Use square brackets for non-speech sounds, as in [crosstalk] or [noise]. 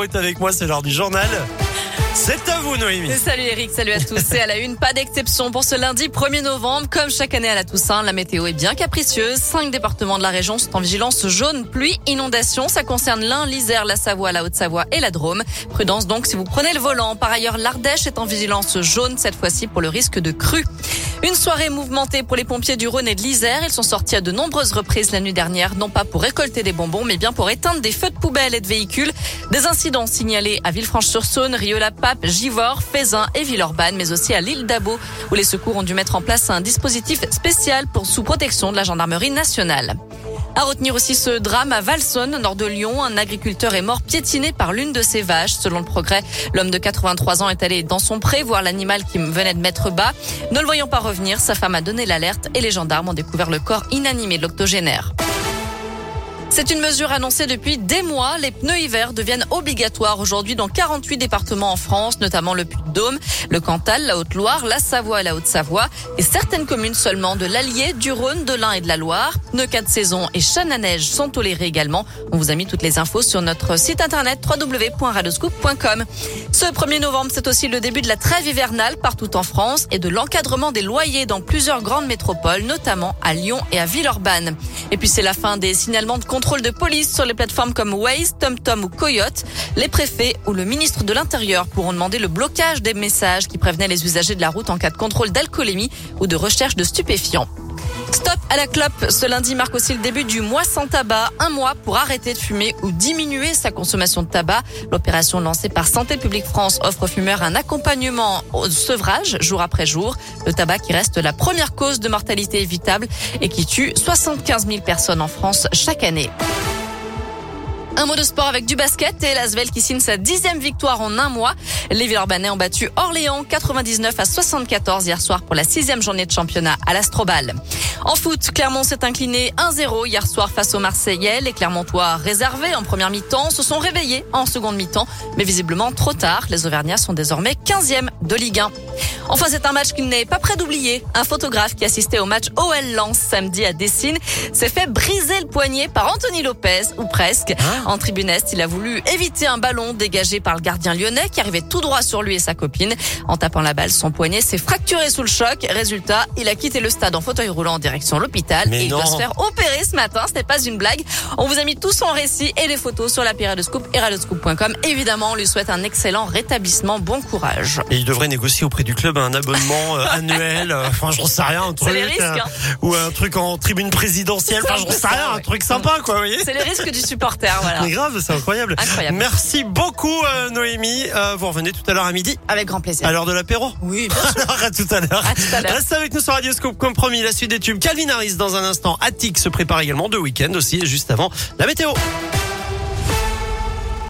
est avec moi, c'est l'heure du journal. C'est à vous, Noémie. Salut Eric, salut à tous. C'est à la une, pas d'exception pour ce lundi 1er novembre. Comme chaque année à la Toussaint, la météo est bien capricieuse. Cinq départements de la région sont en vigilance jaune, pluie, inondation. Ça concerne l'Ain, l'Isère, la Savoie, la Haute-Savoie et la Drôme. Prudence donc si vous prenez le volant. Par ailleurs, l'Ardèche est en vigilance jaune cette fois-ci pour le risque de crue. Une soirée mouvementée pour les pompiers du Rhône et de l'Isère. Ils sont sortis à de nombreuses reprises la nuit dernière, non pas pour récolter des bonbons, mais bien pour éteindre des feux de poubelles et de véhicules. Des incidents signalés à Villefranche-sur-Saône, Rio-la-Pape, Givors, Fézin et Villeurbanne, mais aussi à l'île d'Abo, où les secours ont dû mettre en place un dispositif spécial pour sous protection de la gendarmerie nationale. À retenir aussi ce drame à Valsonne, nord de Lyon. Un agriculteur est mort piétiné par l'une de ses vaches. Selon le progrès, l'homme de 83 ans est allé dans son pré voir l'animal qui venait de mettre bas. Ne le voyant pas revenir, sa femme a donné l'alerte et les gendarmes ont découvert le corps inanimé de l'octogénaire. C'est une mesure annoncée depuis des mois. Les pneus hiver deviennent obligatoires aujourd'hui dans 48 départements en France, notamment le Puy-de-Dôme, le Cantal, la Haute-Loire, la Savoie et la Haute-Savoie, et certaines communes seulement de l'Allier, du Rhône, de l'Ain et de la Loire. Pneus 4 saisons et chaînes à neige sont tolérés également. On vous a mis toutes les infos sur notre site internet www.radoscoop.com. Ce 1er novembre, c'est aussi le début de la trêve hivernale partout en France et de l'encadrement des loyers dans plusieurs grandes métropoles, notamment à Lyon et à Villeurbanne. Et puis c'est la fin des signalements de contrôle de police sur les plateformes comme Waze, TomTom ou Coyote. Les préfets ou le ministre de l'Intérieur pourront demander le blocage des messages qui prévenaient les usagers de la route en cas de contrôle d'alcoolémie ou de recherche de stupéfiants. Stop à la clope. Ce lundi marque aussi le début du mois sans tabac. Un mois pour arrêter de fumer ou diminuer sa consommation de tabac. L'opération lancée par Santé publique France offre aux fumeurs un accompagnement au sevrage jour après jour. Le tabac qui reste la première cause de mortalité évitable et qui tue 75 000 personnes en France chaque année. Un mot de sport avec du basket et Lasvel qui signe sa dixième victoire en un mois. Les Villeurbanais ont battu Orléans 99 à 74 hier soir pour la sixième journée de championnat à l'Astrobal. En foot, Clermont s'est incliné 1-0 hier soir face aux Marseillais. Les Clermontois réservés en première mi-temps se sont réveillés en seconde mi-temps, mais visiblement trop tard. Les Auvergnats sont désormais 15e de Ligue 1. Enfin, c'est un match qu'il n'est pas prêt d'oublier. Un photographe qui assistait au match OL Lens samedi à Dessine s'est fait briser le poignet par Anthony Lopez, ou presque. Hein en tribune Est, il a voulu éviter un ballon dégagé par le gardien lyonnais qui arrivait tout droit sur lui et sa copine. En tapant la balle, son poignet s'est fracturé sous le choc. Résultat, il a quitté le stade en fauteuil roulant en direction l'hôpital et il doit se faire opérer ce matin. Ce n'est pas une blague. On vous a mis tout son récit et les photos sur la de Scoop et radioscoop.com. Évidemment, on lui souhaite un excellent rétablissement. Bon courage. Et il devrait négocier auprès du club un abonnement euh, [laughs] annuel, euh, enfin j'en sais rien, un truc, les risques, euh, hein. ou un truc en tribune présidentielle, enfin C'est j'en sais rien, un ouais. truc sympa quoi, vous voyez C'est les risques du supporter, voilà. Mais grave, c'est incroyable. Incroyable. Merci beaucoup euh, Noémie. Euh, vous revenez tout à l'heure à midi, Avec grand plaisir. à l'heure de l'apéro. Oui, bien sûr. Alors [laughs] à tout à l'heure. À tout à l'heure. Restez avec nous sur Radioscope comme promis, la suite des tubes. Calvin Harris dans un instant. Attic se prépare également de week-end aussi, juste avant la météo.